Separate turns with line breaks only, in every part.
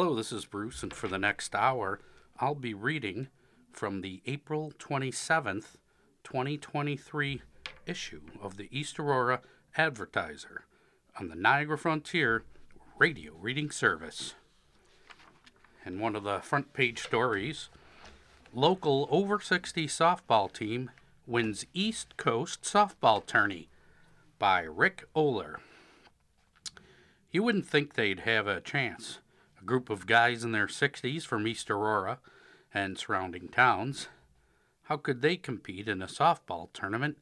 Hello, this is Bruce, and for the next hour, I'll be reading from the April 27th, 2023 issue of the East Aurora Advertiser on the Niagara Frontier Radio Reading Service. And one of the front page stories local over 60 softball team wins East Coast softball tourney by Rick Ohler. You wouldn't think they'd have a chance. Group of guys in their 60s from East Aurora and surrounding towns. How could they compete in a softball tournament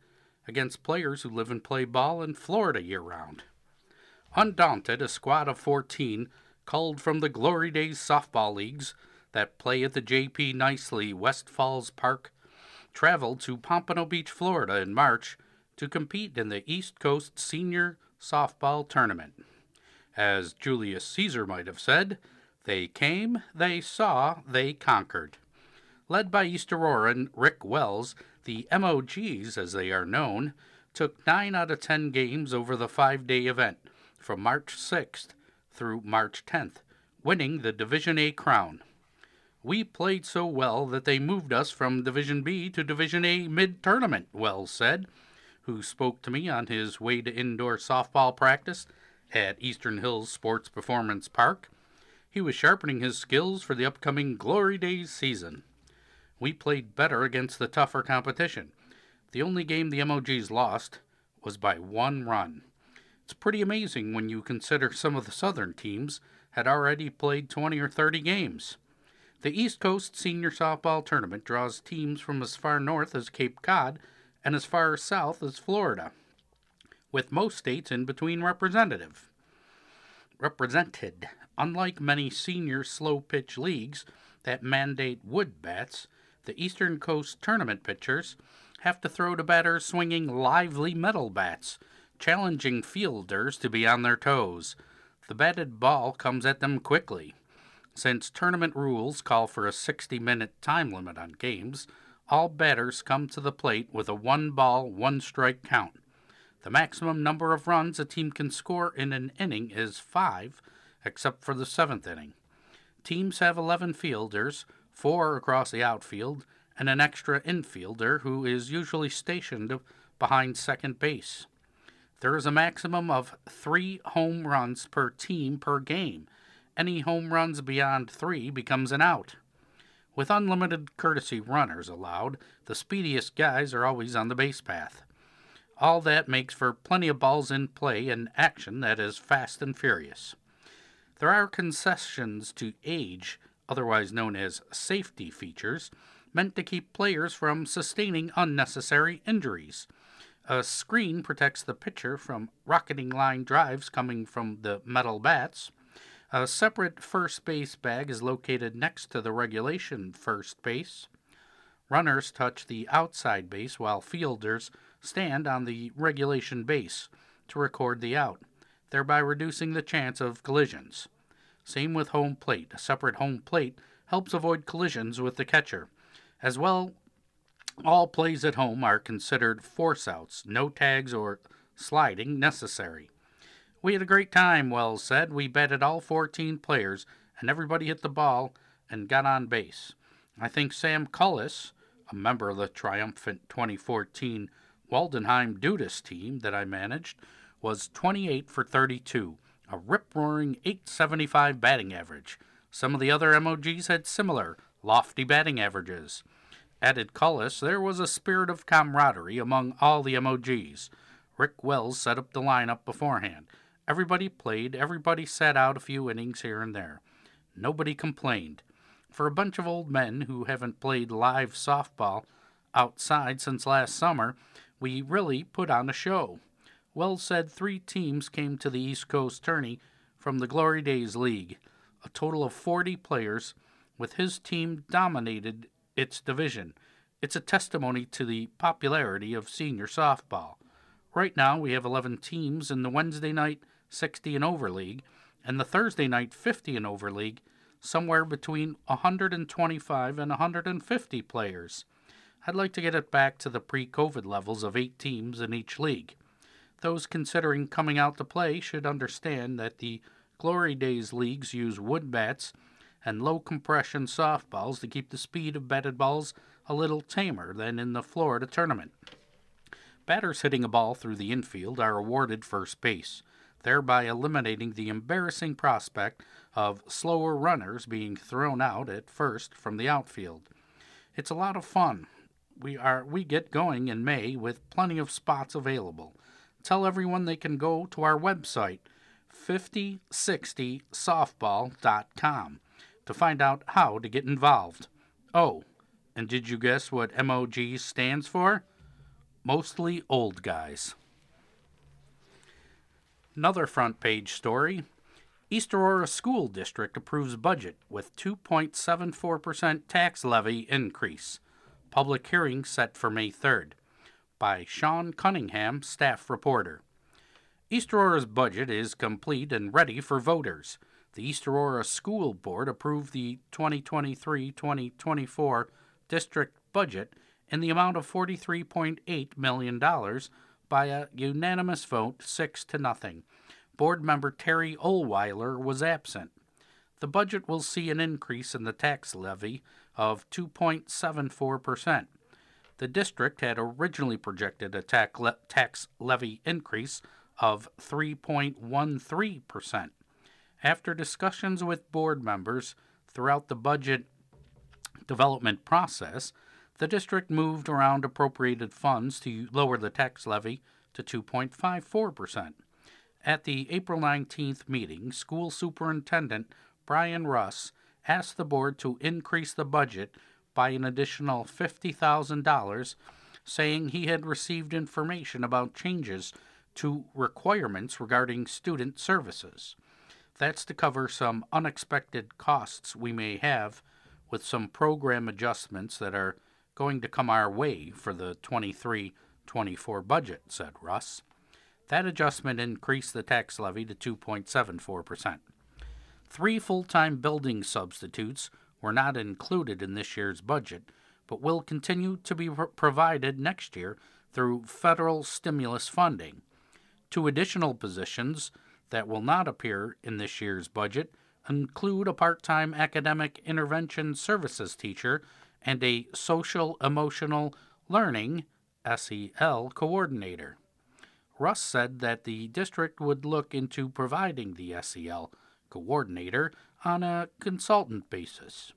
against players who live and play ball in Florida year round? Undaunted, a squad of 14 culled from the Glory Days softball leagues that play at the J.P. Nicely West Falls Park traveled to Pompano Beach, Florida in March to compete in the East Coast Senior Softball Tournament. As Julius Caesar might have said, they came, they saw, they conquered. Led by East Auroran Rick Wells, the MOGs, as they are known, took 9 out of 10 games over the five day event from March 6th through March 10th, winning the Division A crown. We played so well that they moved us from Division B to Division A mid tournament, Wells said, who spoke to me on his way to indoor softball practice at Eastern Hills Sports Performance Park. He was sharpening his skills for the upcoming Glory Days season. We played better against the tougher competition. The only game the MOGs lost was by one run. It's pretty amazing when you consider some of the southern teams had already played 20 or 30 games. The East Coast Senior Softball Tournament draws teams from as far north as Cape Cod and as far south as Florida, with most states in between representative. Represented. Unlike many senior slow pitch leagues that mandate wood bats, the Eastern Coast tournament pitchers have to throw to batters swinging lively metal bats, challenging fielders to be on their toes. The batted ball comes at them quickly. Since tournament rules call for a 60 minute time limit on games, all batters come to the plate with a one ball, one strike count. The maximum number of runs a team can score in an inning is five, except for the seventh inning. Teams have 11 fielders, four across the outfield, and an extra infielder who is usually stationed behind second base. There is a maximum of three home runs per team per game, any home runs beyond three becomes an out. With unlimited courtesy runners allowed, the speediest guys are always on the base path. All that makes for plenty of balls in play and action that is fast and furious. There are concessions to age, otherwise known as safety features, meant to keep players from sustaining unnecessary injuries. A screen protects the pitcher from rocketing line drives coming from the metal bats. A separate first base bag is located next to the regulation first base. Runners touch the outside base while fielders stand on the regulation base to record the out, thereby reducing the chance of collisions. Same with home plate. A separate home plate helps avoid collisions with the catcher. As well, all plays at home are considered force outs, no tags or sliding necessary. We had a great time, Wells said. We batted all 14 players, and everybody hit the ball and got on base. I think Sam Cullis, a member of the triumphant 2014 Waldenheim Dudas team that I managed, was 28 for 32, a rip roaring 875 batting average. Some of the other MOGs had similar, lofty batting averages. Added Cullis, there was a spirit of camaraderie among all the MOGs. Rick Wells set up the lineup beforehand. Everybody played, everybody sat out a few innings here and there. Nobody complained. For a bunch of old men who haven't played live softball outside since last summer, we really put on a show. Wells said three teams came to the East Coast tourney from the Glory Days League, a total of 40 players, with his team dominated its division. It's a testimony to the popularity of senior softball. Right now, we have 11 teams in the Wednesday night 60 and over league, and the Thursday night 50 and over league, somewhere between 125 and 150 players. I'd like to get it back to the pre COVID levels of eight teams in each league. Those considering coming out to play should understand that the Glory Days leagues use wood bats and low compression softballs to keep the speed of batted balls a little tamer than in the Florida tournament. Batters hitting a ball through the infield are awarded first base, thereby eliminating the embarrassing prospect of slower runners being thrown out at first from the outfield. It's a lot of fun. We are we get going in May with plenty of spots available. Tell everyone they can go to our website 5060softball.com to find out how to get involved. Oh, and did you guess what MOG stands for? Mostly old guys. Another front page story East Aurora School District approves budget with 2.74% tax levy increase. Public hearing set for May 3rd. By Sean Cunningham, staff reporter. East Aurora's budget is complete and ready for voters. The East Aurora School Board approved the 2023 2024 district budget in the amount of $43.8 million by a unanimous vote, 6 to nothing. Board member Terry Olweiler was absent. The budget will see an increase in the tax levy of 2.74%. The district had originally projected a tax levy increase of 3.13%. After discussions with board members throughout the budget development process, the district moved around appropriated funds to lower the tax levy to 2.54%. At the April 19th meeting, school superintendent Brian Russ asked the board to increase the budget by an additional $50,000, saying he had received information about changes to requirements regarding student services. That's to cover some unexpected costs we may have with some program adjustments that are going to come our way for the 23 24 budget, said Russ. That adjustment increased the tax levy to 2.74%. Three full time building substitutes were not included in this year's budget, but will continue to be provided next year through federal stimulus funding. Two additional positions that will not appear in this year's budget include a part time academic intervention services teacher and a social emotional learning SEL coordinator. Russ said that the district would look into providing the SEL coordinator on a consultant basis.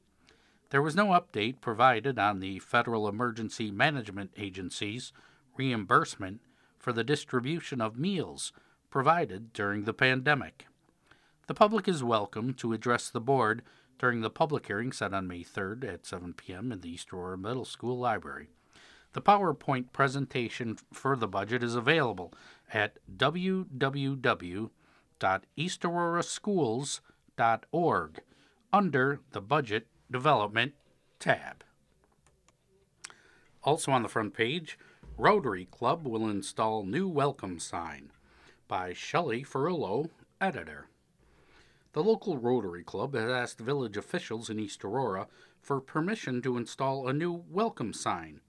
There was no update provided on the Federal Emergency Management Agency's reimbursement for the distribution of meals provided during the pandemic. The public is welcome to address the board during the public hearing set on May 3rd at 7 p.m. in the East Aurora Middle School Library. The PowerPoint presentation for the budget is available at www.eastaurora.schools.org under the Budget Development tab. Also on the front page, Rotary Club will install new welcome sign by Shelley Ferrillo, editor. The local Rotary Club has asked village officials in East Aurora for permission to install a new welcome sign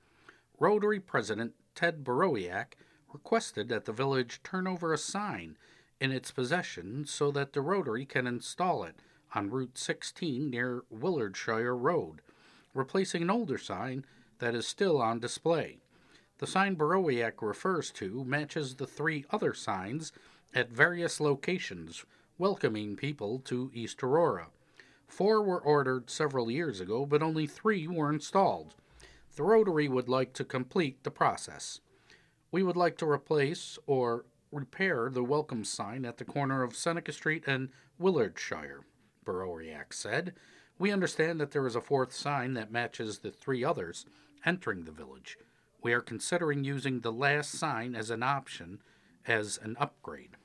Rotary President Ted Borowiak requested that the village turn over a sign in its possession so that the Rotary can install it on Route 16 near Willardshire Road, replacing an older sign that is still on display. The sign Borowiak refers to matches the three other signs at various locations welcoming people to East Aurora. Four were ordered several years ago, but only three were installed. The Rotary would like to complete the process. We would like to replace or repair the welcome sign at the corner of Seneca Street and Willardshire, Borowiak said. We understand that there is a fourth sign that matches the three others entering the village. We are considering using the last sign as an option as an upgrade.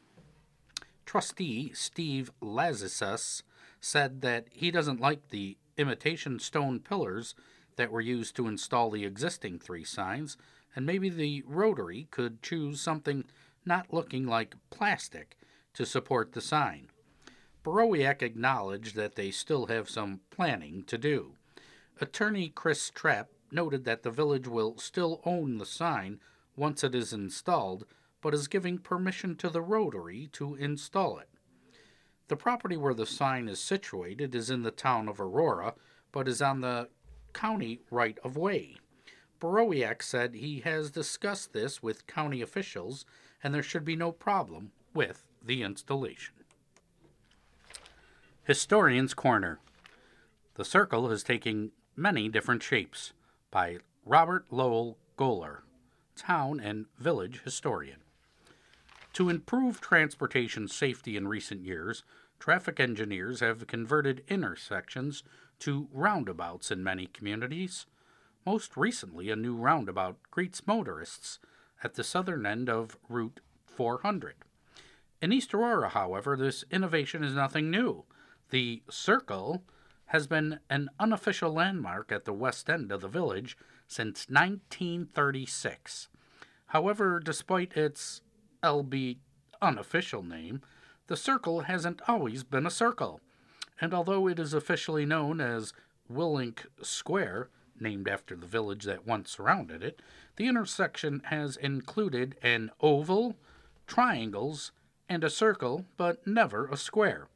Trustee Steve Lazisas said that he doesn't like the imitation stone pillars that were used to install the existing three signs, and maybe the Rotary could choose something not looking like plastic to support the sign. Borowiak acknowledged that they still have some planning to do. Attorney Chris Trapp noted that the village will still own the sign once it is installed, but is giving permission to the Rotary to install it. The property where the sign is situated is in the town of Aurora, but is on the county right of way. Borowiak said he has discussed this with county officials and there should be no problem with the installation. Historian's Corner The Circle is taking many different shapes by Robert Lowell Goler, town and village historian. To improve transportation safety in recent years, traffic engineers have converted intersections to roundabouts in many communities. Most recently, a new roundabout greets motorists at the southern end of Route 400. In East Aurora, however, this innovation is nothing new. The Circle has been an unofficial landmark at the west end of the village since 1936. However, despite its albeit unofficial name, the circle hasn't always been a circle. And although it is officially known as Willink Square, named after the village that once surrounded it, the intersection has included an oval, triangles, and a circle, but never a square.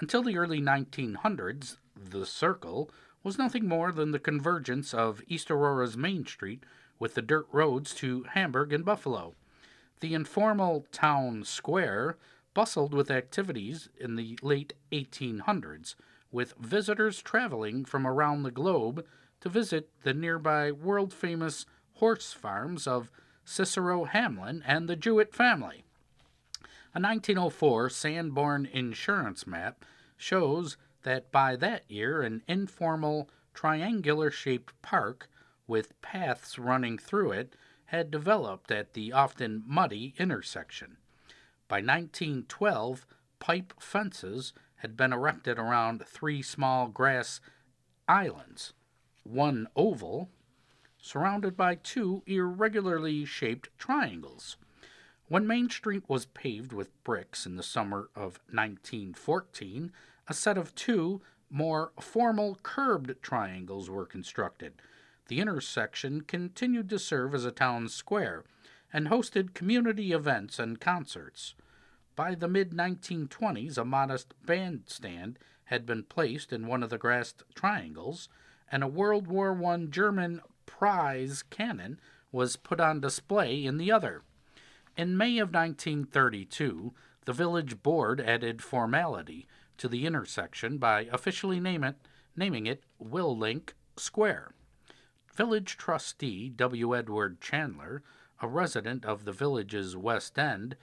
Until the early 1900s, the circle was nothing more than the convergence of East Aurora's Main Street with the dirt roads to Hamburg and Buffalo. The informal town square bustled with activities in the late 1800s, with visitors traveling from around the globe to visit the nearby world famous horse farms of Cicero Hamlin and the Jewett family. A 1904 Sanborn insurance map shows that by that year an informal triangular shaped park with paths running through it had developed at the often muddy intersection. By 1912, pipe fences had been erected around three small grass islands, one oval, surrounded by two irregularly shaped triangles. When Main Street was paved with bricks in the summer of 1914, a set of two more formal curbed triangles were constructed. The intersection continued to serve as a town square and hosted community events and concerts. By the mid 1920s, a modest bandstand had been placed in one of the grassed triangles, and a World War I German prize cannon was put on display in the other. In May of 1932, the village board added formality to the intersection by officially name it, naming it Willink Square. Village trustee W. Edward Chandler, a resident of the village's west end,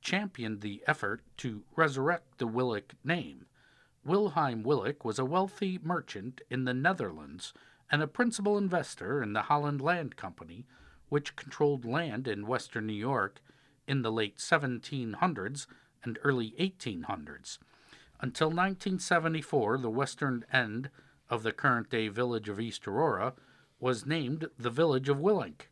championed the effort to resurrect the Willink name. Wilhelm Willink was a wealthy merchant in the Netherlands and a principal investor in the Holland Land Company, which controlled land in western New York in the late 1700s and early 1800s. Until 1974, the western end of the current day village of East Aurora was named the village of Willink,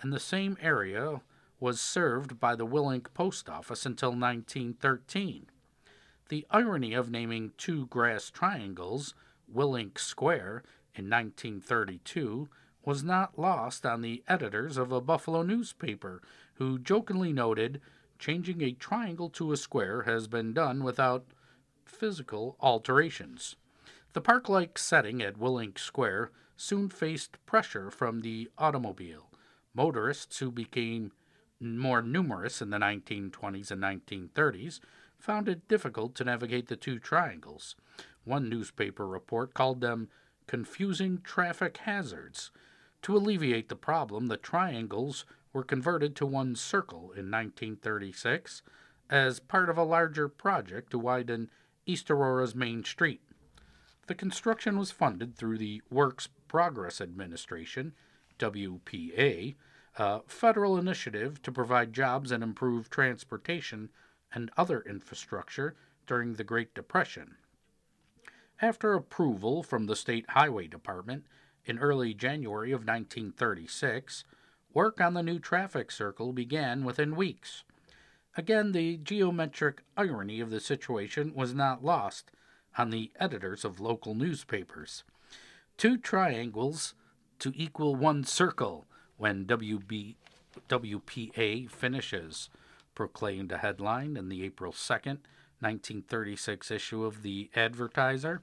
and the same area was served by the Willink Post Office until 1913. The irony of naming two grass triangles Willink Square in 1932 was not lost on the editors of a Buffalo newspaper, who jokingly noted changing a triangle to a square has been done without physical alterations. The park like setting at Willink Square soon faced pressure from the automobile. Motorists who became more numerous in the 1920s and 1930s found it difficult to navigate the two triangles. One newspaper report called them confusing traffic hazards. To alleviate the problem, the triangles were converted to one circle in 1936 as part of a larger project to widen East Aurora's main street. The construction was funded through the Works Progress Administration, WPA, a federal initiative to provide jobs and improve transportation and other infrastructure during the Great Depression. After approval from the State Highway Department in early January of 1936, work on the new traffic circle began within weeks. Again, the geometric irony of the situation was not lost on the editors of local newspapers. Two triangles to equal one circle when WB, WPA finishes, proclaimed a headline in the April 2nd, 1936 issue of the Advertiser.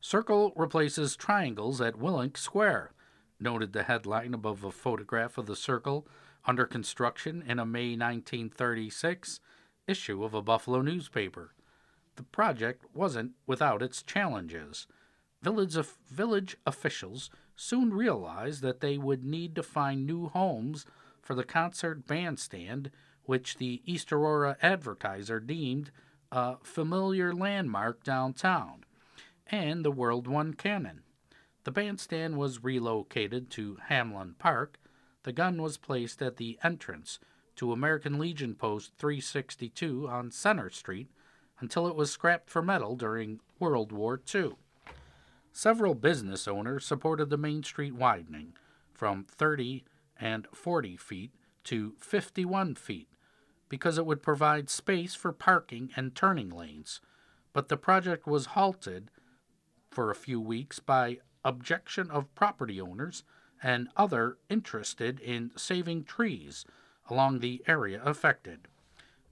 Circle replaces triangles at Willink Square, noted the headline above a photograph of the circle under construction in a May 1936 issue of a Buffalo newspaper. The project wasn't without its challenges. Village, of, village officials soon realized that they would need to find new homes for the concert bandstand, which the East Aurora Advertiser deemed a familiar landmark downtown, and the World One cannon. The bandstand was relocated to Hamlin Park. The gun was placed at the entrance to American Legion Post 362 on Center Street until it was scrapped for metal during World War II. Several business owners supported the Main Street widening from 30 and 40 feet to 51 feet because it would provide space for parking and turning lanes. But the project was halted for a few weeks by objection of property owners and other interested in saving trees along the area affected.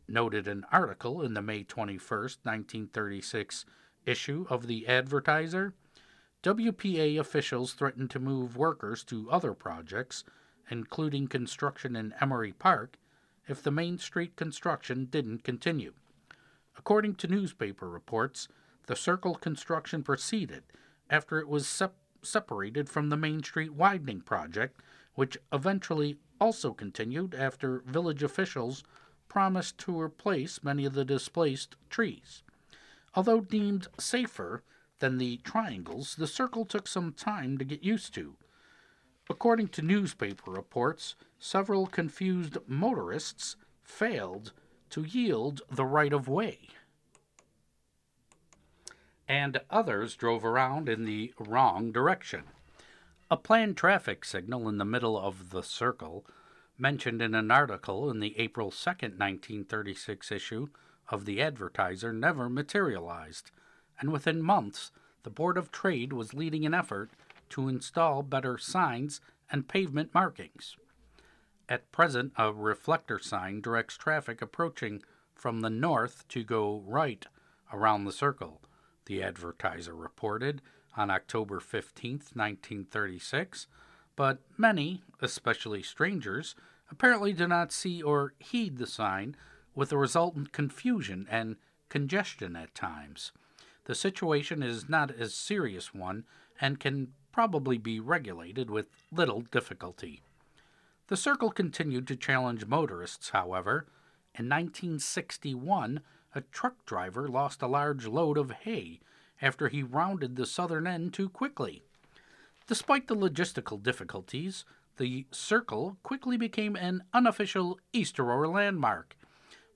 Noted an article in the May 21, 1936 issue of the Advertiser. WPA officials threatened to move workers to other projects, including construction in Emery Park, if the Main Street construction didn't continue. According to newspaper reports, the circle construction proceeded after it was sep- separated from the Main Street widening project, which eventually also continued after village officials promised to replace many of the displaced trees. Although deemed safer than the triangles, the circle took some time to get used to. According to newspaper reports, several confused motorists failed to yield the right of way. And others drove around in the wrong direction. A planned traffic signal in the middle of the circle, mentioned in an article in the April 2, 1936 issue of the Advertiser, never materialized, and within months the Board of Trade was leading an effort to install better signs and pavement markings. At present, a reflector sign directs traffic approaching from the north to go right around the circle, the advertiser reported on October 15, 1936, but many, especially strangers, apparently do not see or heed the sign, with the resultant confusion and congestion at times. The situation is not a serious one and can probably be regulated with little difficulty. The circle continued to challenge motorists, however. In 1961, a truck driver lost a large load of hay after he rounded the southern end too quickly. Despite the logistical difficulties, the circle quickly became an unofficial East Aurora landmark.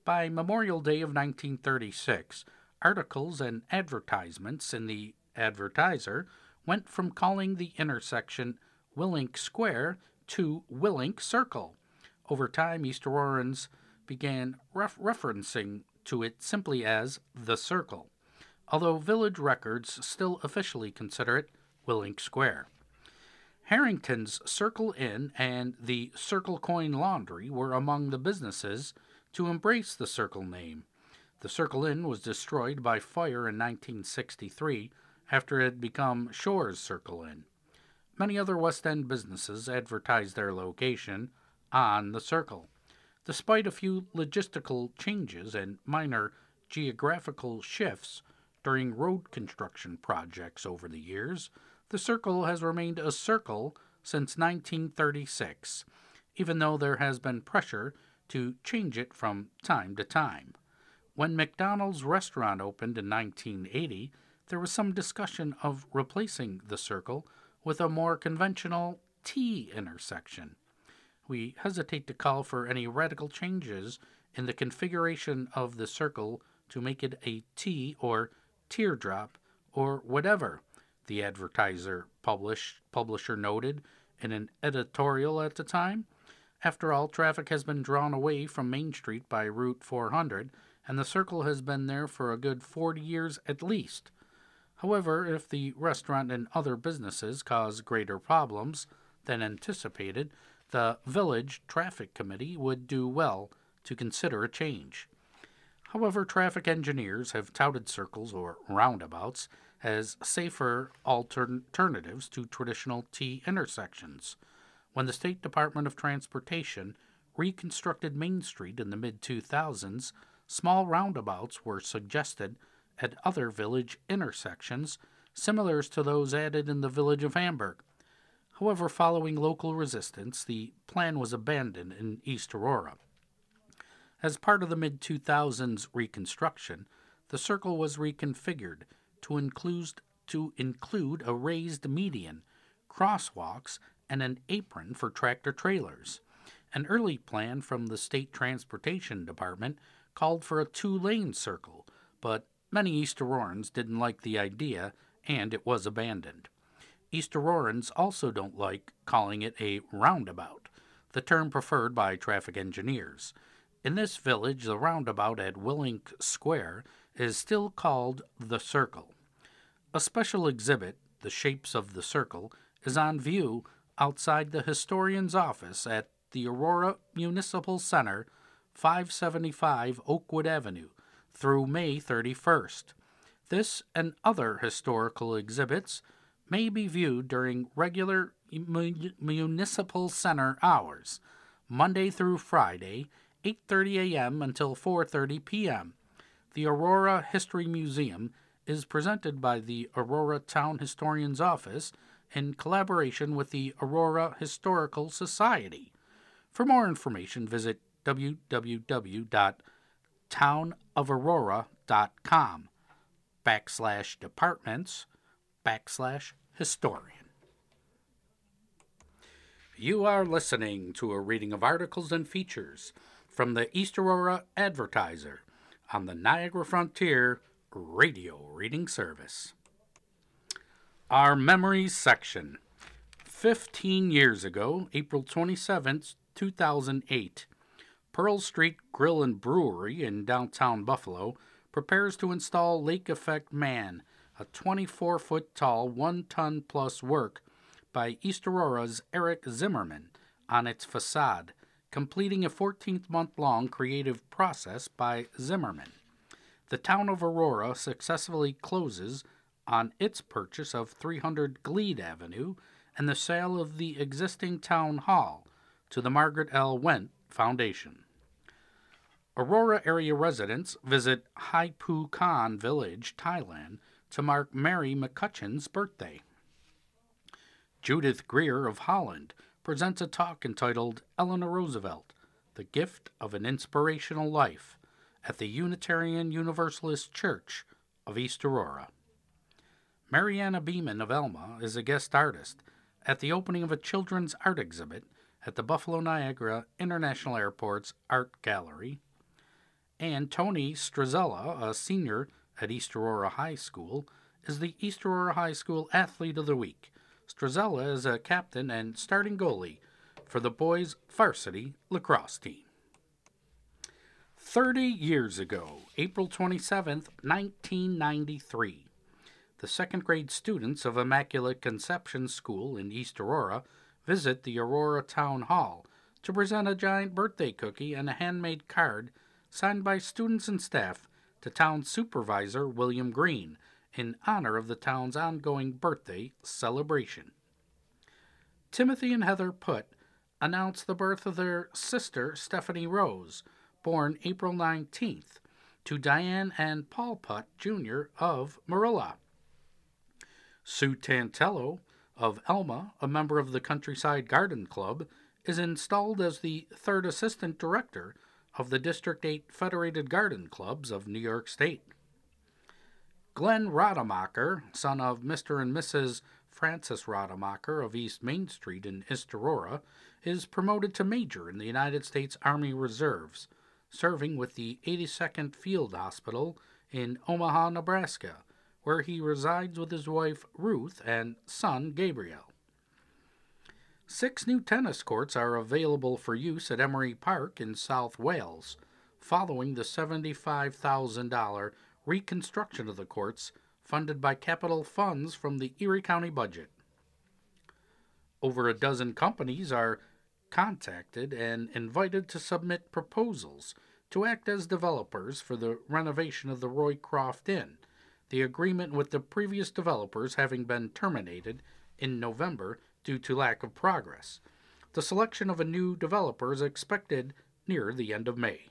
By Memorial Day of 1936, articles and advertisements in the Advertiser went from calling the intersection Willink Square to Willink Circle. Over time, East Aurorans began ref- referencing to it simply as the Circle although village records still officially consider it Willink Square. Harrington's Circle Inn and the Circle Coin Laundry were among the businesses to embrace the Circle name. The Circle Inn was destroyed by fire in 1963 after it had become Shores Circle Inn. Many other West End businesses advertised their location on the Circle. Despite a few logistical changes and minor geographical shifts, during road construction projects over the years, the circle has remained a circle since 1936, even though there has been pressure to change it from time to time. When McDonald's restaurant opened in 1980, there was some discussion of replacing the circle with a more conventional T intersection. We hesitate to call for any radical changes in the configuration of the circle to make it a T or teardrop, or whatever, the advertiser publish, publisher noted in an editorial at the time. After all, traffic has been drawn away from Main Street by Route 400, and the circle has been there for a good 40 years at least. However, if the restaurant and other businesses cause greater problems than anticipated, the village traffic committee would do well to consider a change. However, traffic engineers have touted circles or roundabouts as safer alternatives to traditional T intersections. When the State Department of Transportation reconstructed Main Street in the mid 2000s, small roundabouts were suggested at other village intersections, similar to those added in the village of Hamburg. However, following local resistance, the plan was abandoned in East Aurora. As part of the mid 2000s reconstruction, the circle was reconfigured to include, to include a raised median, crosswalks, and an apron for tractor trailers. An early plan from the State Transportation Department called for a two lane circle, but many East Aurorans didn't like the idea and it was abandoned. East Aurorans also don't like calling it a roundabout, the term preferred by traffic engineers. In this village, the roundabout at Willink Square is still called the Circle. A special exhibit, The Shapes of the Circle, is on view outside the historian's office at the Aurora Municipal Center, 575 Oakwood Avenue, through May 31st. This and other historical exhibits may be viewed during regular municipal center hours, Monday through Friday, 8:30 a.m. until 4:30 p.m. The Aurora History Museum is presented by the Aurora Town Historian's Office in collaboration with the Aurora Historical Society. For more information, visit www.townofaurora.com backslash departments backslash historian. You are listening to a reading of articles and features from the East Aurora Advertiser on the Niagara Frontier Radio Reading Service. Our Memories section. 15 years ago, April 27th, 2008, Pearl Street Grill and Brewery in downtown Buffalo prepares to install Lake Effect Man, a 24 foot tall, 1 ton plus work by East Aurora's Eric Zimmerman on its facade, completing a 14 month long creative process by Zimmerman. The town of Aurora successfully closes on its purchase of 300 Gleed Avenue and the sale of the existing town hall to the Margaret L. Wendt Foundation. Aurora area residents visit Haipu Khan Village, Thailand, to mark Mary McCutcheon's birthday. Judith Greer of Holland presents a talk entitled Eleanor Roosevelt The Gift of an Inspirational Life at the Unitarian Universalist Church of East Aurora. Mariana Beeman of Elma is a guest artist at the opening of a children's art exhibit at the Buffalo Niagara International Airport's Art Gallery. And Tony Strazella, a senior at East Aurora High School, is the East Aurora High School Athlete of the Week. Strazella is a captain and starting goalie for the boys' varsity lacrosse team. 30 years ago, April 27th, 1993 the second grade students of Immaculate Conception School in East Aurora visit the Aurora Town Hall to present a giant birthday cookie and a handmade card signed by students and staff to town supervisor William Green in honor of the town's ongoing birthday celebration. Timothy and Heather Putt announced the birth of their sister Stephanie Rose, born April 19th, to Diane and Paul Putt Jr. of Marilla. Sue Tantello of Elma, a member of the Countryside Garden Club, is installed as the third assistant director of the District 8 Federated Garden Clubs of New York State. Glenn Rademacher, son of Mr. and Mrs. Francis Rademacher of East Main Street in East Aurora, is promoted to major in the United States Army Reserves, serving with the 82nd Field Hospital in Omaha, Nebraska, where he resides with his wife Ruth and son Gabriel. Six new tennis courts are available for use at Emery Park in South Wales, following the $75,000 reconstruction of the courts funded by capital funds from the Erie County budget. Over a dozen companies are contacted and invited to submit proposals to act as developers for the renovation of the Roycroft Inn, the agreement with the previous developers having been terminated in November due to lack of progress. The selection of a new developer is expected near the end of May.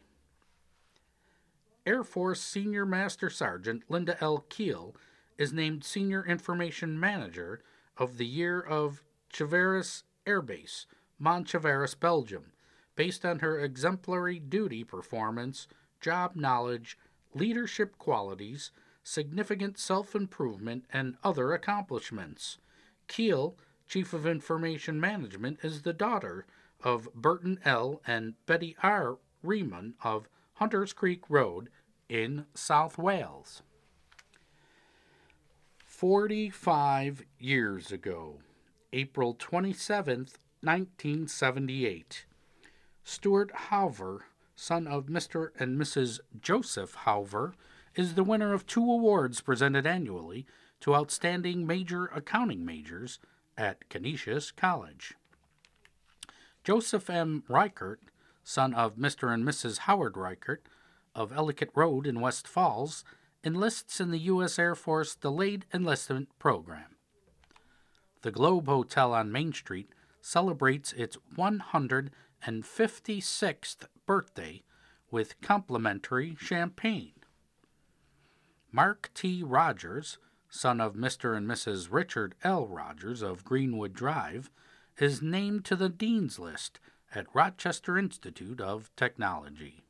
Air Force Senior Master Sergeant Linda L. Keel is named Senior Information Manager of the Year of Chièvres Air Base, Montcheveres, Belgium, based on her exemplary duty performance, job knowledge, leadership qualities, significant self improvement, and other accomplishments. Keel, Chief of Information Management, is the daughter of Burton L. and Betty R. Riemann of Hunters Creek Road in South Wales. 45 years ago, April 27th, 1978, Stuart Hauver, son of Mr. and Mrs. Joseph Hauver, is the winner of two awards presented annually to outstanding major accounting majors at Canisius College. Joseph M. Reichert, son of Mr. and Mrs. Howard Reichert of Ellicott Road in West Falls, enlists in the U.S. Air Force Delayed Enlistment Program. The Globe Hotel on Main Street celebrates its 156th birthday with complimentary champagne. Mark T. Rogers, son of Mr. and Mrs. Richard L. Rogers of Greenwood Drive, is named to the Dean's List at Rochester Institute of Technology.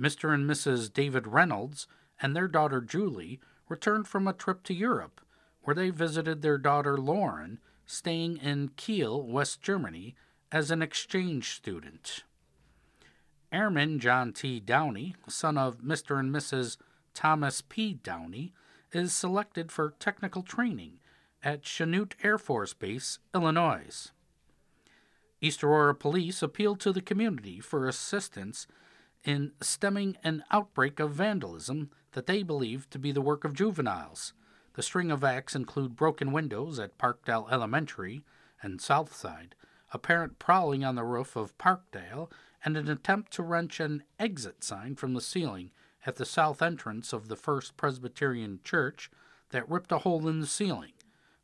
Mr. and Mrs. David Reynolds and their daughter Julie returned from a trip to Europe, where they visited their daughter Lauren, staying in Kiel, West Germany, as an exchange student. Airman John T. Downey, son of Mr. and Mrs. Thomas P. Downey, is selected for technical training at Chanute Air Force Base, Illinois. East Aurora Police appealed to the community for assistance in stemming an outbreak of vandalism that they believe to be the work of juveniles. The string of acts include broken windows at Parkdale Elementary and Southside, a parent prowling on the roof of Parkdale, and an attempt to wrench an exit sign from the ceiling at the south entrance of the First Presbyterian Church that ripped a hole in the ceiling.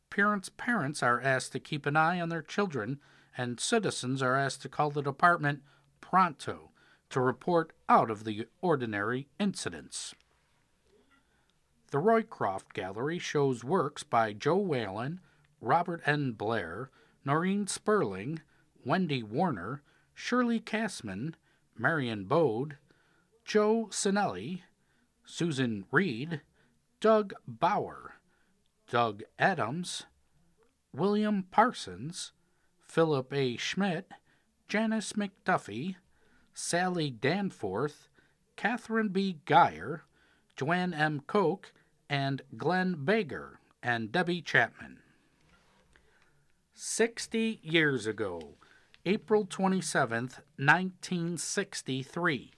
Parents' parents are asked to keep an eye on their children, and citizens are asked to call the department pronto to report out of the ordinary incidents. The Roycroft Gallery shows works by Joe Whalen, Robert N. Blair, Noreen Sperling, Wendy Warner, Shirley Cassman, Marion Bode, Joe Sinelli, Susan Reed, Doug Bauer, Doug Adams, William Parsons, Philip A. Schmidt, Janice McDuffie, Sally Danforth, Catherine B. Geyer, Joanne M. Koch, and Glenn Bager and Debbie Chapman. 60 years ago, April 27th, 1963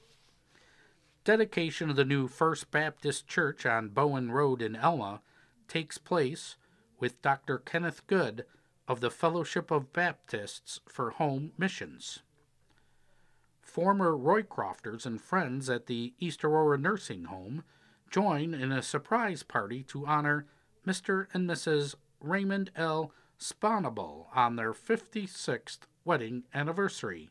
dedication of the new First Baptist Church on Bowen Road in Elma takes place with Dr. Kenneth Good of the Fellowship of Baptists for Home Missions. Former Roycrofters and friends at the East Aurora Nursing Home join in a surprise party to honor Mr. and Mrs. Raymond L. Sponable on their 56th wedding anniversary.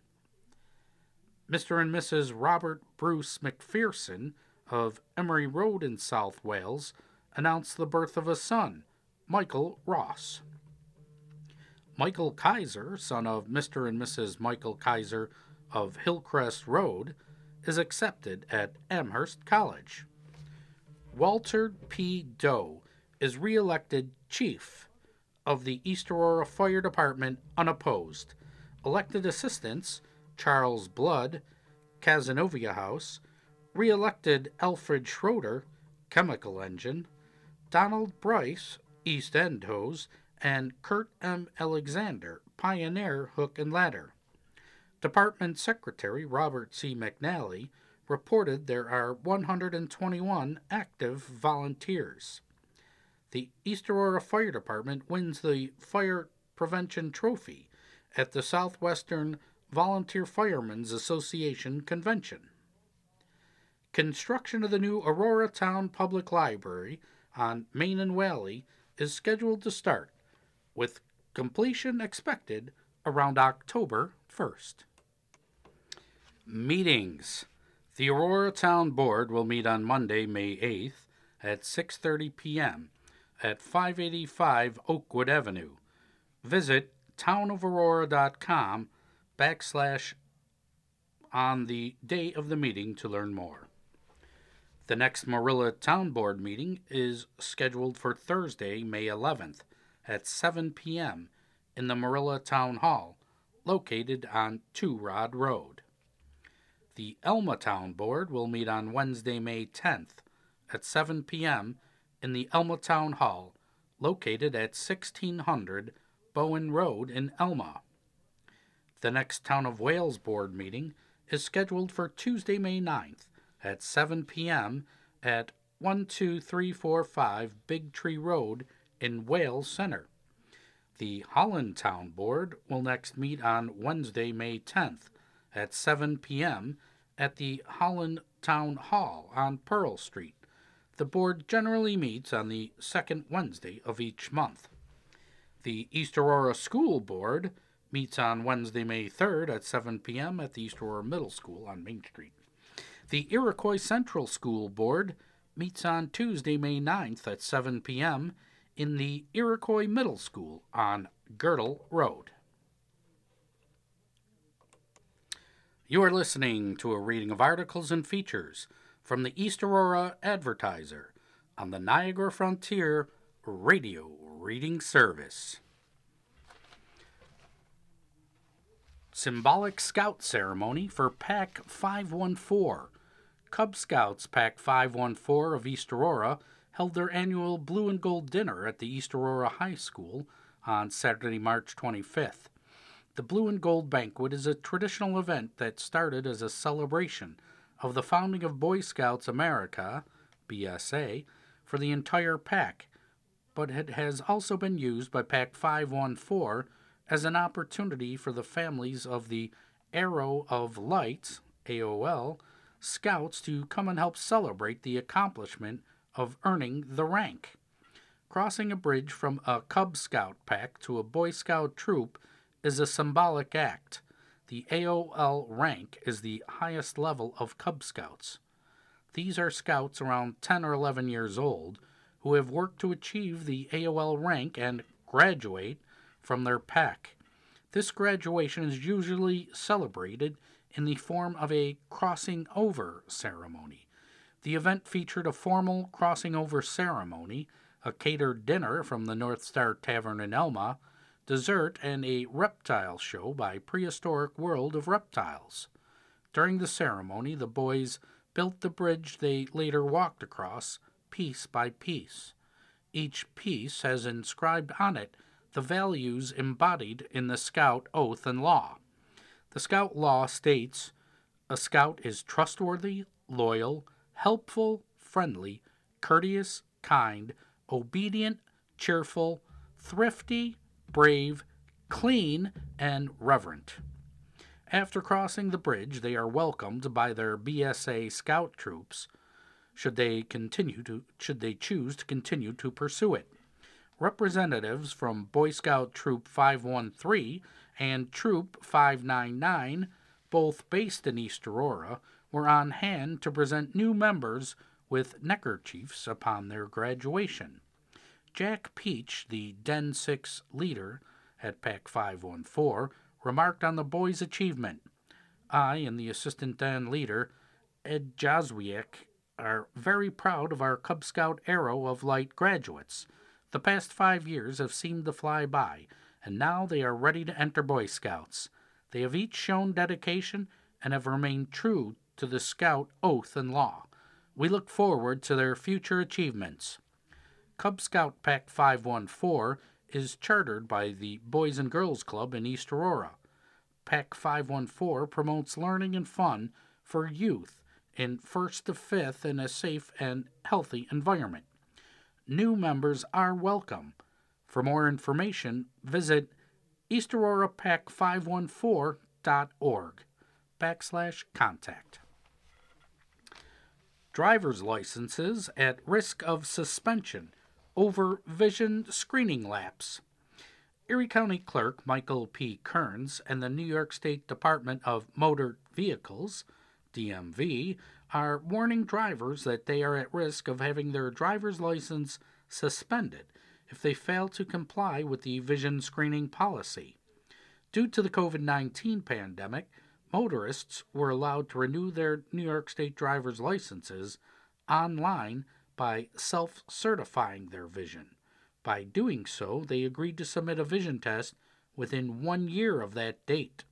Mr. and Mrs. Robert Bruce McPherson of Emery Road in South Wales announced the birth of a son, Michael Ross. Michael Kaiser, son of Mr. and Mrs. Michael Kaiser of Hillcrest Road, is accepted at Amherst College. Walter P. Doe is reelected chief of the East Aurora Fire Department unopposed. Elected assistants Charles Blood, Cazenovia House, re elected Alfred Schroeder, Chemical Engine, Donald Bryce, East End Hose, and Kurt M. Alexander, Pioneer Hook and Ladder. Department Secretary Robert C. McNally reported there are 121 active volunteers. The East Aurora Fire Department wins the Fire Prevention Trophy at the Southwestern Volunteer Firemen's Association Convention. Construction of the new Aurora Town Public Library on Main and Valley is scheduled to start, with completion expected around October 1st. Meetings. The Aurora Town Board will meet on Monday, May 8th at 6:30 p.m. at 585 Oakwood Avenue. Visit townofaurora.com backslash on the day of the meeting to learn more. The next Marilla Town Board meeting is scheduled for Thursday, May 11th at 7 p.m. in the Marilla Town Hall, located on Two Rod Road. The Elma Town Board will meet on Wednesday, May 10th at 7 p.m. in the Elma Town Hall, located at 1600 Bowen Road in Elma. The next Town of Wales Board meeting is scheduled for Tuesday, May 9th at 7 p.m. at 12345 Big Tree Road in Wales Center. The Holland Town Board will next meet on Wednesday, May 10th at 7 p.m. at the Holland Town Hall on Pearl Street. The board generally meets on the second Wednesday of each month. The East Aurora School Board meets on Wednesday, May 3rd at 7 p.m. at the East Aurora Middle School on Main Street. The Iroquois Central School Board meets on Tuesday, May 9th at 7 p.m. in the Iroquois Middle School on Girdle Road. You are listening to a reading of articles and features from the East Aurora Advertiser on the Niagara Frontier Radio Reading Service. Symbolic Scout Ceremony for Pack 514. Cub Scouts Pack 514 of East Aurora held their annual Blue and Gold dinner at the East Aurora High School on Saturday, March 25th. The Blue and Gold Banquet is a traditional event that started as a celebration of the founding of Boy Scouts America, BSA, for the entire pack, but it has also been used by Pack 514 as an opportunity for the families of the Arrow of Light, AOL, scouts to come and help celebrate the accomplishment of earning the rank. Crossing a bridge from a Cub Scout pack to a Boy Scout troop is a symbolic act. The AOL rank is the highest level of Cub Scouts. These are scouts around 10 or 11 years old who have worked to achieve the AOL rank and graduate from their pack. This graduation is usually celebrated in the form of a crossing over ceremony. The event featured a formal crossing over ceremony, a catered dinner from the North Star Tavern in Elma, dessert, and a reptile show by Prehistoric World of Reptiles. During the ceremony, the boys built the bridge they later walked across, piece by piece. Each piece has inscribed on it the values embodied in the Scout oath and law. The Scout law states a Scout is trustworthy, loyal, helpful, friendly, courteous, kind, obedient, cheerful, thrifty, brave, clean, and reverent. After crossing the bridge, they are welcomed by their BSA scout troops should they continue to should they choose to continue to pursue it. Representatives from Boy Scout Troop 513 and Troop 599, both based in East Aurora, were on hand to present new members with neckerchiefs upon their graduation. Jack Peach, the Den 6 leader at Pack 514, remarked on the boys' achievement. I and the assistant Den leader, Ed Joswiak, are very proud of our Cub Scout Arrow of Light graduates. The past five years have seemed to fly by, and now they are ready to enter Boy Scouts. They have each shown dedication and have remained true to the Scout oath and law. We look forward to their future achievements. Cub Scout Pack 514 is chartered by the Boys and Girls Club in East Aurora. Pack 514 promotes learning and fun for youth in first to fifth in a safe and healthy environment. New members are welcome. For more information, visit eastaurorapack514.org backslash contact. driver's licenses at risk of suspension over vision screening lapse. Erie County Clerk Michael P. Kearns and the New York State Department of Motor Vehicles, DMV, are warning drivers that they are at risk of having their driver's license suspended if they fail to comply with the vision screening policy. Due to the COVID 19 pandemic, motorists were allowed to renew their New York State driver's licenses online by self certifying their vision. By doing so, they agreed to submit a vision test within one year of that date.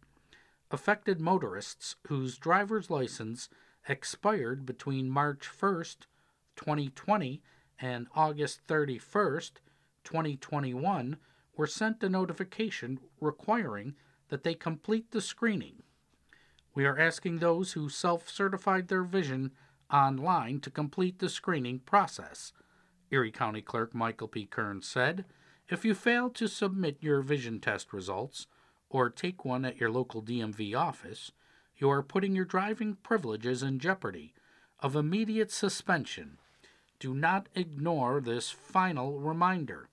Affected motorists whose driver's license expired between March 1st, 2020 and August 31st, 2021 were sent a notification requiring that they complete the screening. We are asking those who self certified their vision online to complete the screening process, Erie County Clerk Michael P. Kearns said. If you fail to submit your vision test results or take one at your local DMV office, you are putting your driving privileges in jeopardy of immediate suspension. Do not ignore this final reminder.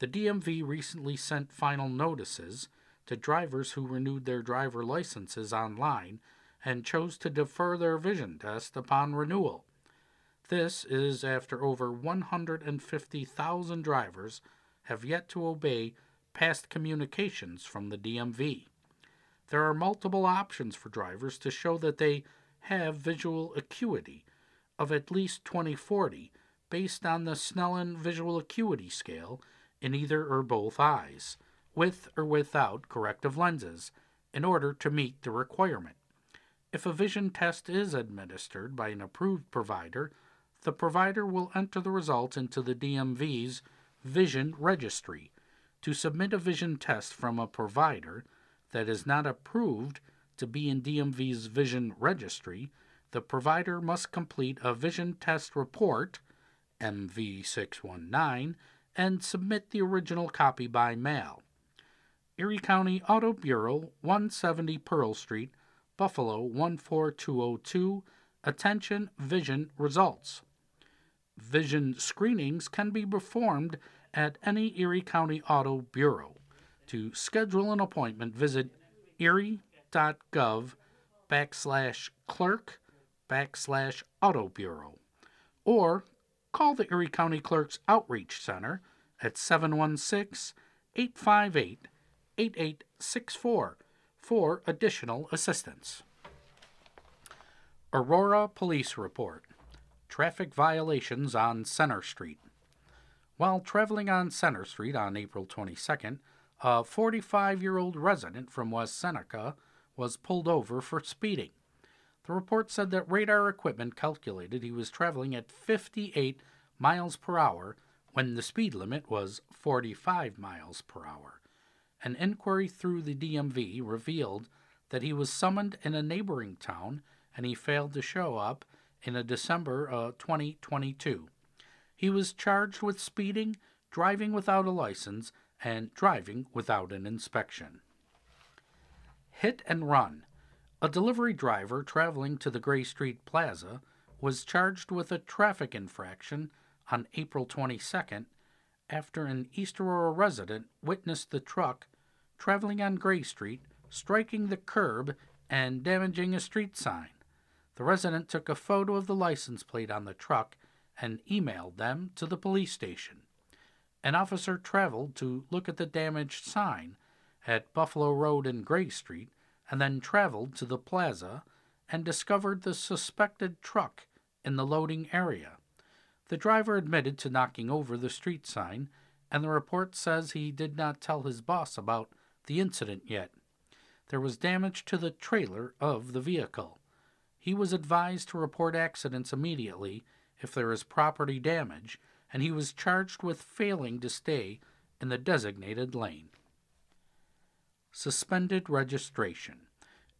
The DMV recently sent final notices to drivers who renewed their driver licenses online and chose to defer their vision test upon renewal. This is after over 150,000 drivers have yet to obey past communications from the DMV. There are multiple options for drivers to show that they have visual acuity of at least 2040 based on the Snellen Visual Acuity Scale in either or both eyes, with or without corrective lenses, in order to meet the requirement. If a vision test is administered by an approved provider, the provider will enter the results into the DMV's Vision Registry. To submit a vision test from a provider that is not approved to be in DMV's Vision Registry, the provider must complete a vision test report, MV619, and submit the original copy by mail. Erie County Auto Bureau, 170 Pearl Street, Buffalo 14202. Attention Vision Results. Vision screenings can be performed at any Erie County Auto Bureau. To schedule an appointment, visit erie.gov backslash clerk backslash auto bureau or call the Erie County Clerk's Outreach Center at 716 858 8864 for additional assistance. Aurora Police Report Traffic violations on Center Street. While traveling on Center Street on April 22nd, a 45 year old resident from West Seneca was pulled over for speeding. The report said that radar equipment calculated he was traveling at 58 miles per hour when the speed limit was 45 miles per hour. An inquiry through the DMV revealed that he was summoned in a neighboring town and he failed to show up in a December uh, 2022. He was charged with speeding, driving without a license, and driving without an inspection. Hit and run. A delivery driver traveling to the Gray Street Plaza was charged with a traffic infraction on April 22nd after an East Aurora resident witnessed the truck traveling on Gray Street striking the curb and damaging a street sign. The resident took a photo of the license plate on the truck and emailed them to the police station. An officer traveled to look at the damaged sign at Buffalo Road and Gray Street and then traveled to the plaza and discovered the suspected truck in the loading area. The driver admitted to knocking over the street sign, and the report says he did not tell his boss about the incident yet. There was damage to the trailer of the vehicle. He was advised to report accidents immediately if there is property damage, and he was charged with failing to stay in the designated lane. Suspended registration.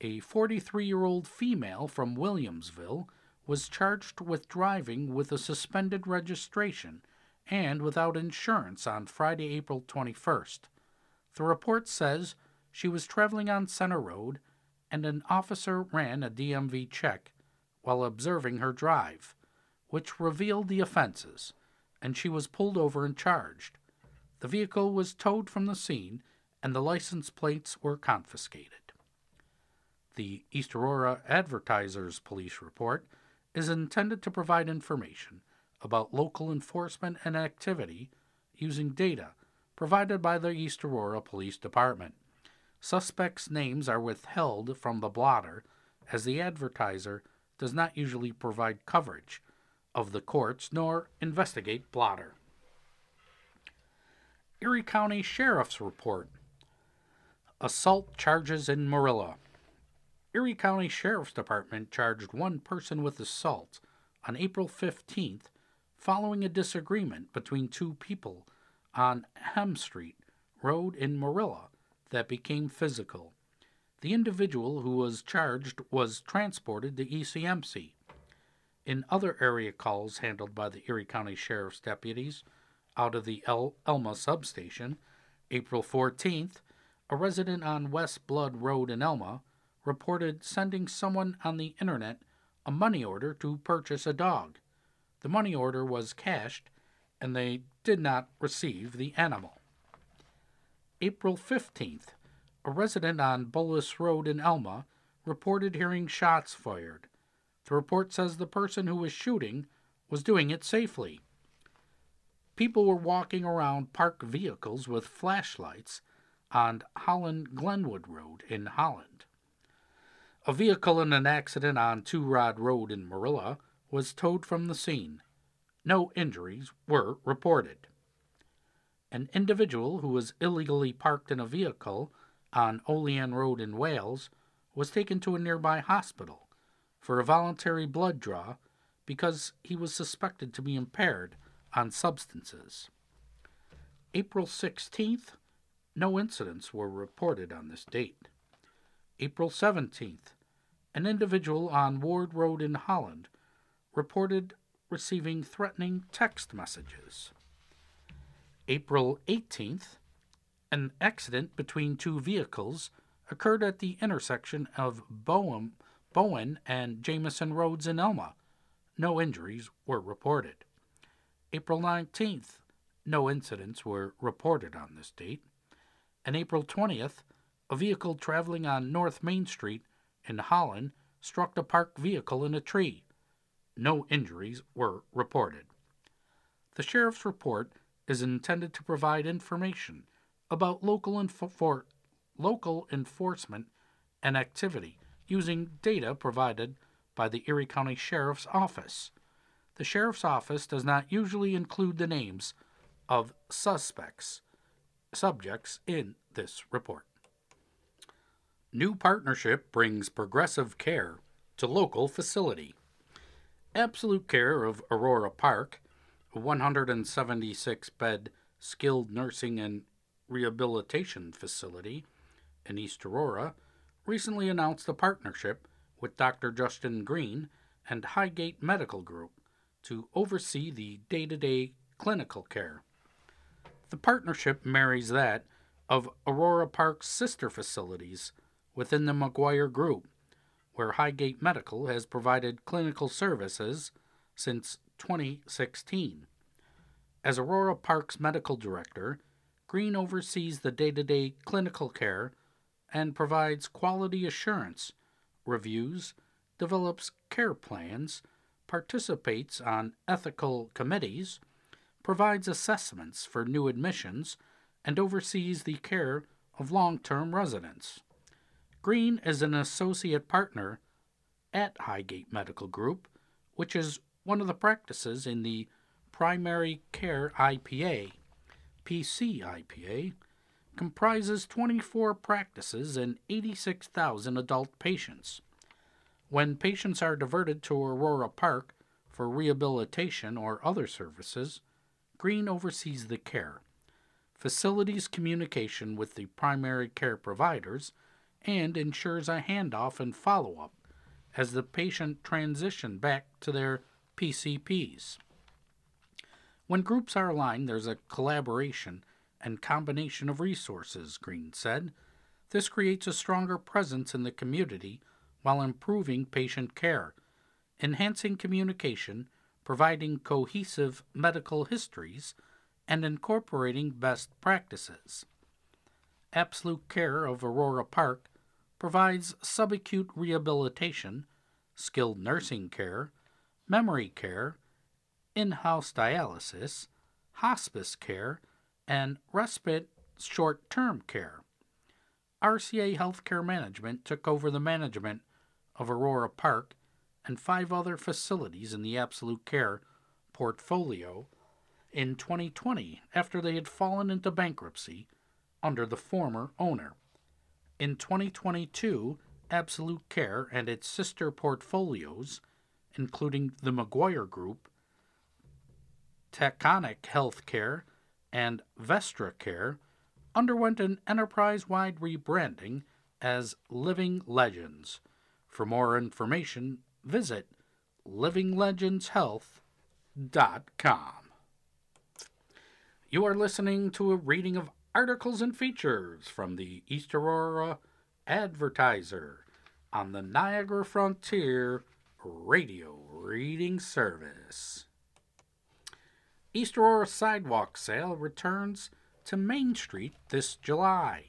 A 43 year old female from Williamsville was charged with driving with a suspended registration and without insurance on Friday, April 21st. The report says she was traveling on Center Road and an officer ran a DMV check while observing her drive. which revealed the offenses, and she was pulled over and charged. The vehicle was towed from the scene, and the license plates were confiscated. The East Aurora Advertisers Police Report is intended to provide information about local enforcement and activity using data provided by the East Aurora Police Department. Suspects' names are withheld from the blotter as the advertiser does not usually provide coverage of the courts nor investigate blotter. Erie County Sheriff's Report Assault charges in Marilla. Erie County Sheriff's Department charged one person with assault on April 15th following a disagreement between two people on Hemstreet Road in Marilla that became physical. The individual who was charged was transported to ECMC. In other area calls handled by the Erie County Sheriff's deputies out of the El- Elma substation, April 14th, a resident on West Blood Road in Elma reported sending someone on the internet a money order to purchase a dog. The money order was cashed and they did not receive the animal. April 15th, a resident on Bullis Road in Elma reported hearing shots fired. The report says the person who was shooting was doing it safely. People were walking around parked vehicles with flashlights on Holland Glenwood Road in Holland. A vehicle in an accident on Two Rod Road in Marilla was towed from the scene. No injuries were reported. An individual who was illegally parked in a vehicle on Olean Road in Wales was taken to a nearby hospital for a voluntary blood draw because he was suspected to be impaired on substances. April 16th, no incidents were reported on this date. April 17th, an individual on Ward Road in Holland reported receiving threatening text messages. April 18th, an accident between two vehicles occurred at the intersection of Bowen, Bowen and Jamison Roads in Elma. No injuries were reported. April 19th, no incidents were reported on this date. And April 20th, a vehicle traveling on North Main Street in Holland struck a parked vehicle in a tree. No injuries were reported. The sheriff's report is intended to provide information about local, infor- local enforcement and activity using data provided by the Erie County Sheriff's Office. The Sheriff's Office does not usually include the names of suspects, subjects in this report. New partnership brings progressive care to local facility. Absolute Care of Aurora Park, a 176 bed skilled nursing and rehabilitation facility in East Aurora, recently announced a partnership with Dr. Justin Green and Highgate Medical Group to oversee the day to day clinical care. The partnership marries that of Aurora Park's sister facilities within the McGuire Group where Highgate Medical has provided clinical services since 2016. As Aurora Park's medical director, Green oversees the day to day clinical care and provides quality assurance, reviews, develops care plans, participates on ethical committees, provides assessments for new admissions, and oversees the care of long term residents. Green is an associate partner at Highgate Medical Group, which is one of the practices in the Primary Care IPA. PC IPA comprises 24 practices and 86,000 adult patients. When patients are diverted to Aurora Park for rehabilitation or other services, Green oversees the care, facilities communication with the primary care providers, and ensures a handoff and follow up as the patient transition back to their PCPs. When groups are aligned, there's a collaboration and combination of resources, Green said. This creates a stronger presence in the community while improving patient care, enhancing communication, providing cohesive medical histories and incorporating best practices. Absolute Care of Aurora Park provides subacute rehabilitation, skilled nursing care, memory care, in house dialysis, hospice care, and respite short term care. RCA Healthcare Management took over the management of Aurora Park and five other facilities in the Absolute Care portfolio in 2020 after they had fallen into bankruptcy under the former owner. In 2022, Absolute Care and its sister portfolios, including the McGuire Group, Taconic Healthcare, and Vestra Care, underwent an enterprise wide rebranding as Living Legends. For more information, visit livinglegendshealth.com. You are listening to a reading of articles and features from the East Aurora Advertiser on the Niagara Frontier Radio Reading Service. East Aurora Sidewalk Sale returns to Main Street this July.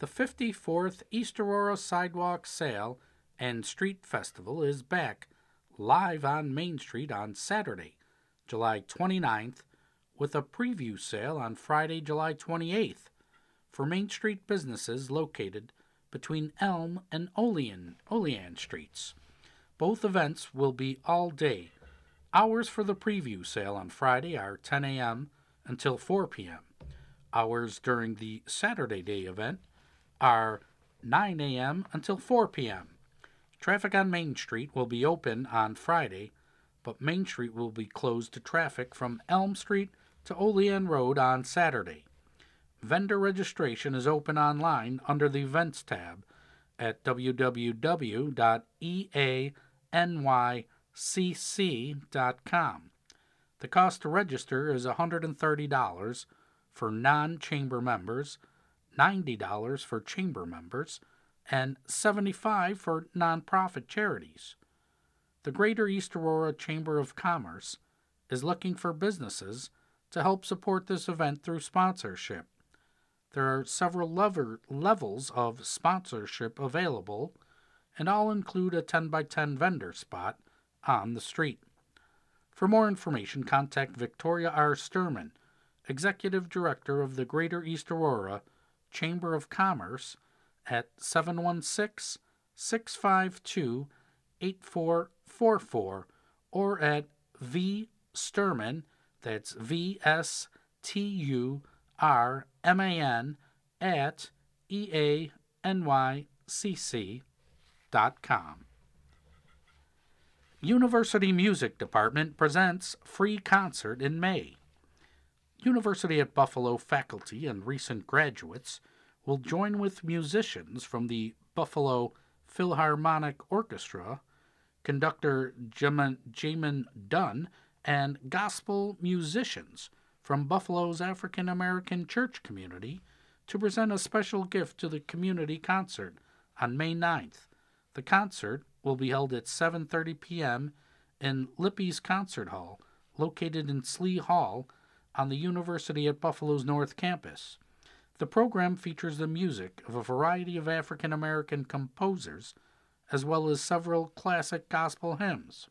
The 54th East Aurora Sidewalk Sale and Street Festival is back live on Main Street on Saturday, July 29th, with a preview sale on Friday, July 28th for Main Street businesses located between Elm and Olean, Olean Streets. Both events will be all day. Hours for the preview sale on Friday are 10 a.m. until 4 p.m. Hours during the Saturday day event are 9 a.m. until 4 p.m. Traffic on Main Street will be open on Friday, but Main Street will be closed to traffic from Elm Street to Olean Road on Saturday. Vendor registration is open online under the Events tab at www.eanycc.com. The cost to register is $130 for non chamber members, $90 for chamber members, and $75 for nonprofit charities. The Greater East Aurora Chamber of Commerce is looking for businesses to help support this event through sponsorship. There are several lever- levels of sponsorship available, and all include a 10 by 10 vendor spot on the street. For more information, contact Victoria R. Sturman, Executive Director of the Greater East Aurora Chamber of Commerce, at 716 652 8444 or at V. Sturman, that's V S T U R M A N, at eanycc.com. University Music Department presents free concert in May. University at Buffalo faculty and recent graduates will join with musicians from the Buffalo Philharmonic Orchestra, conductor Jamin Dunn, and gospel musicians from Buffalo's African American church community to present a special gift to the community concert on May 9th. The concert will be held at 7:30 p.m. in Lippes Concert Hall, located in Slee Hall on the University at Buffalo's North Campus. The program features the music of a variety of African American composers, as well as several classic gospel hymns.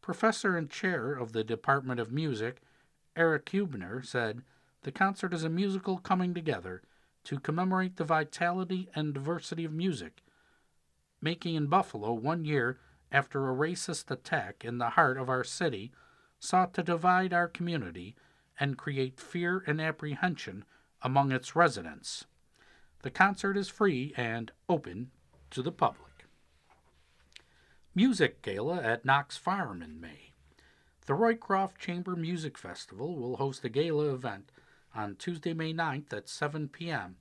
Professor and chair of the Department of Music, Eric Huebner, said, The concert is a musical coming together to commemorate the vitality and diversity of music, making in Buffalo one year after a racist attack in the heart of our city sought to divide our community and create fear and apprehension among its residents. The concert is free and open to the public. Music Gala at Knox Farm in May. The Roycroft Chamber Music Festival will host a gala event on Tuesday, May 9th at 7 p.m.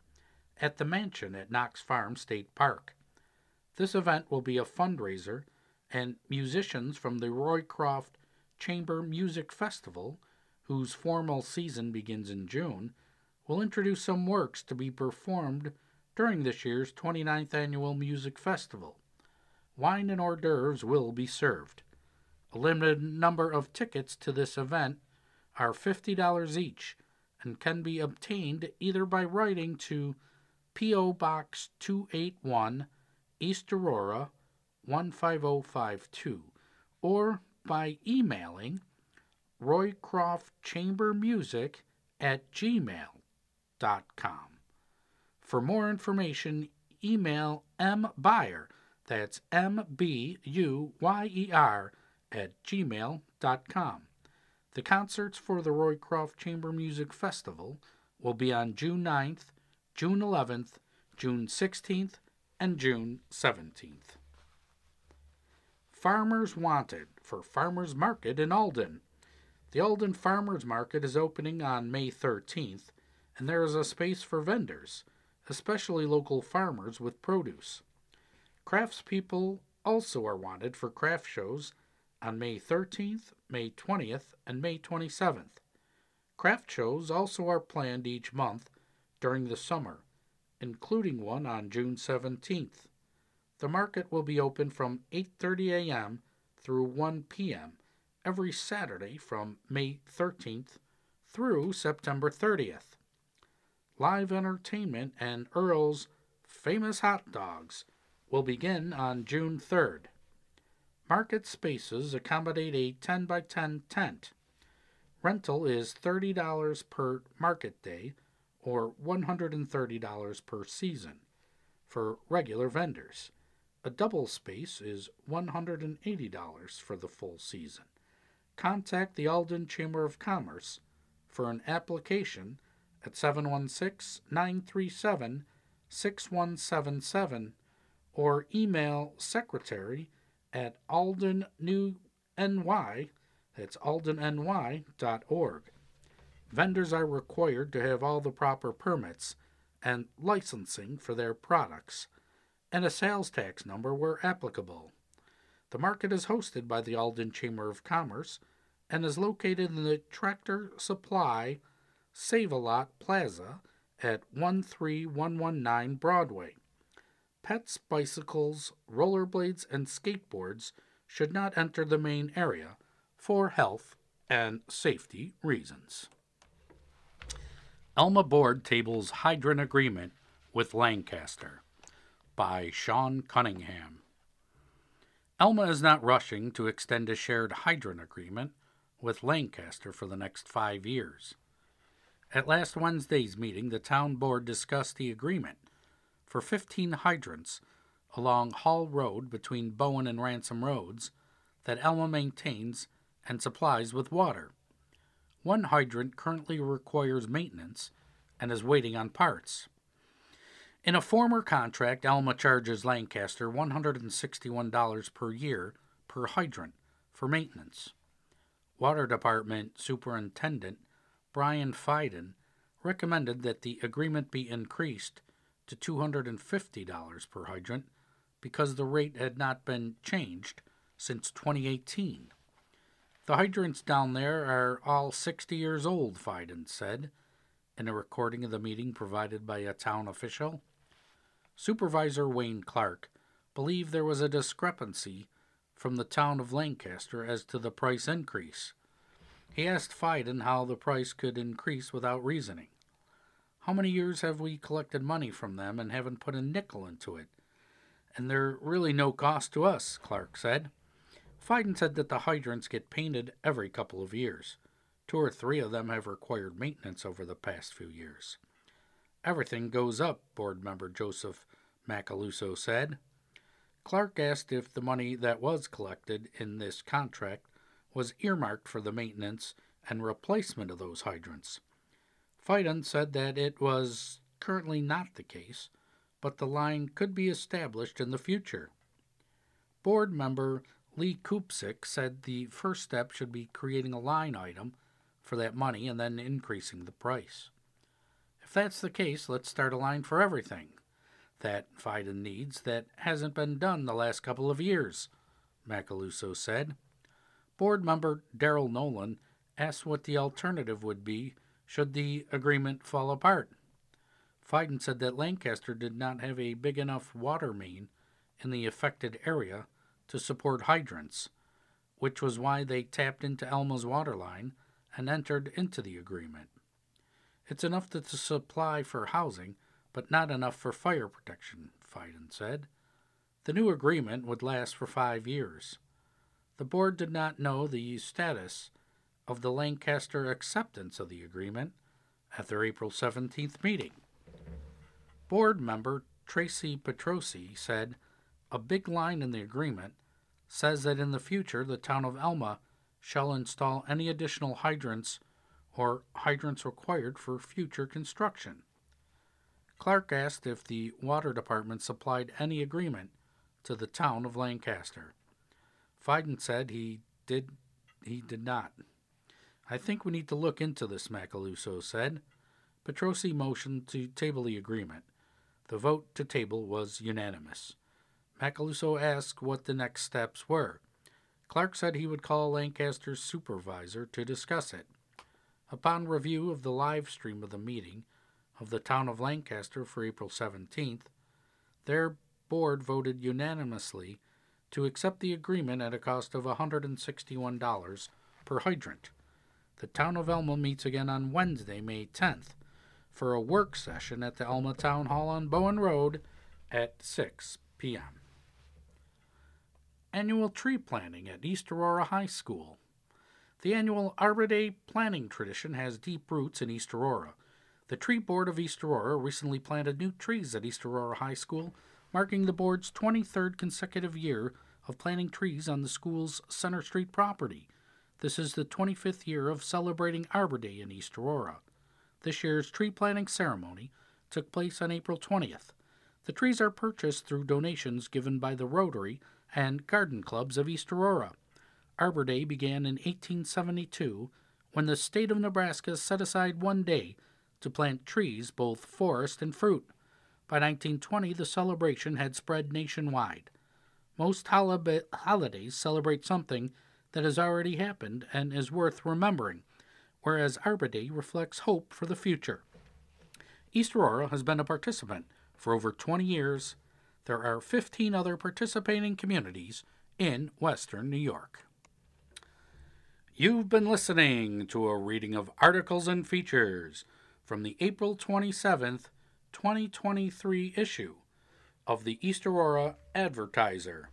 at the Mansion at Knox Farm State Park. This event will be a fundraiser, and musicians from the Roycroft Chamber Music Festival, whose formal season begins in June, will introduce some works to be performed during this year's 29th Annual Music Festival. Wine and hors d'oeuvres will be served. A limited number of tickets to this event are $50 each and can be obtained either by writing to P.O. Box 281, East Aurora 15052, or by emailing roycroftchambermusic at gmail.com. For more information, email mbuyer, that's M B U Y E R, at gmail.com. The concerts for the Roycroft Chamber Music Festival will be on June 9th, June 11th, June 16th, and June 17th. Farmers Wanted for Farmers Market in Alden. The Alden Farmers Market is opening on May 13th, and there is a space for vendors, especially local farmers with produce. Craftspeople also are wanted for craft shows on May 13th, May 20th, and May 27th. Craft shows also are planned each month during the summer, including one on June 17th. The market will be open from 8:30 a.m. through 1 p.m. every Saturday from May 13th through September 30th. Live entertainment and Earl's famous hot dogs will begin on June 3rd. Market spaces accommodate a 10 by 10 tent. Rental is $30 per market day or $130 per season for regular vendors. A double space is $180 for the full season. Contact the Alden Chamber of Commerce for an application at 716 937 6177 or email secretary at aldenny, that's aldenny.org. Vendors are required to have all the proper permits and licensing for their products and a sales tax number where applicable. The market is hosted by the Alden Chamber of Commerce and is located in the Tractor Supply Save a Lot Plaza at 13119 Broadway. Pets, bicycles, rollerblades, and skateboards should not enter the main area for health and safety reasons. Elma Board tables hydrant agreement with Lancaster by Sean Cunningham. Elma is not rushing to extend a shared hydrant agreement with Lancaster for the next five years. At last Wednesday's meeting, the town board discussed the agreement for 15 hydrants along Hall Road between Bowen and Ransom Roads that Elma maintains and supplies with water. One hydrant currently requires maintenance and is waiting on parts. In a former contract, Elma charges Lancaster $161 per year per hydrant for maintenance. Water Department Superintendent Brian Fiden recommended that the agreement be increased to $250 per hydrant because the rate had not been changed since 2018. The hydrants down there are all 60 years old, Fiden said in a recording of the meeting provided by a town official. Supervisor Wayne Clark believed there was a discrepancy from the town of Lancaster as to the price increase. He asked Fiden how the price could increase without reasoning. How many years have we collected money from them and haven't put a nickel into it? And they're really no cost to us, Clark said. Fiden said that the hydrants get painted every couple of years. Two or three of them have required maintenance over the past few years. Everything goes up, board member Joseph Macaluso said. Clark asked if the money that was collected in this contract was earmarked for the maintenance and replacement of those hydrants. Fiden said that it was currently not the case, but the line could be established in the future. Board member Lee Kupsik said the first step should be creating a line item for that money and then increasing the price. If that's the case, let's start a line for everything that Fiden needs that hasn't been done the last couple of years, Macaluso said. Board member Daryl Nolan asked what the alternative would be should the agreement fall apart. Fiden said that Lancaster did not have a big enough water main in the affected area to support hydrants. which was why they tapped into Elma's water line and entered into the agreement. It's enough to supply for housing, but not enough for fire protection, Fiden said. The new agreement would last for five years. The board did not know the status of the Lancaster acceptance of the agreement at their April 17th meeting. Board member Tracy Petrosi said, A big line in the agreement says that in the future the town of Elma shall install any additional hydrants or hydrants required for future construction. Clark asked if the water department supplied any agreement to the town of Lancaster. Fiden said he did he did not. I think we need to look into this, Macaluso said. Petrosi motioned to table the agreement. The vote to table was unanimous. Macaluso asked what the next steps were. Clark said he would call Lancaster's supervisor to discuss it. Upon review of the live stream of the meeting of the town of Lancaster for April 17th, their board voted unanimously to accept the agreement at a cost of $161 per hydrant. The town of Elma meets again on Wednesday, May 10th, for a work session at the Elma Town Hall on Bowen Road at 6 p.m. Annual tree planting at East Aurora High School. The annual Arbor Day planting tradition has deep roots in East Aurora. The Tree Board of East Aurora recently planted new trees at East Aurora High School, marking the board's 23rd consecutive year of planting trees on the school's Center Street property. This is the 25th year of celebrating Arbor Day in East Aurora. This year's tree planting ceremony took place on April 20th. The trees are purchased through donations given by the Rotary and Garden Clubs of East Aurora. Arbor Day began in 1872 when the state of Nebraska set aside one day to plant trees, both forest and fruit. By 1920, the celebration had spread nationwide. Most holidays celebrate something that has already happened and is worth remembering, whereas Arbor Day reflects hope for the future. East Aurora has been a participant for over 20 years. There are 15 other participating communities in Western New York. You've been listening to a reading of articles and features from the April 27th, 2023 issue of the East Aurora Advertiser.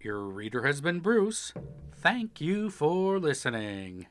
Your reader has been Bruce. Thank you for listening.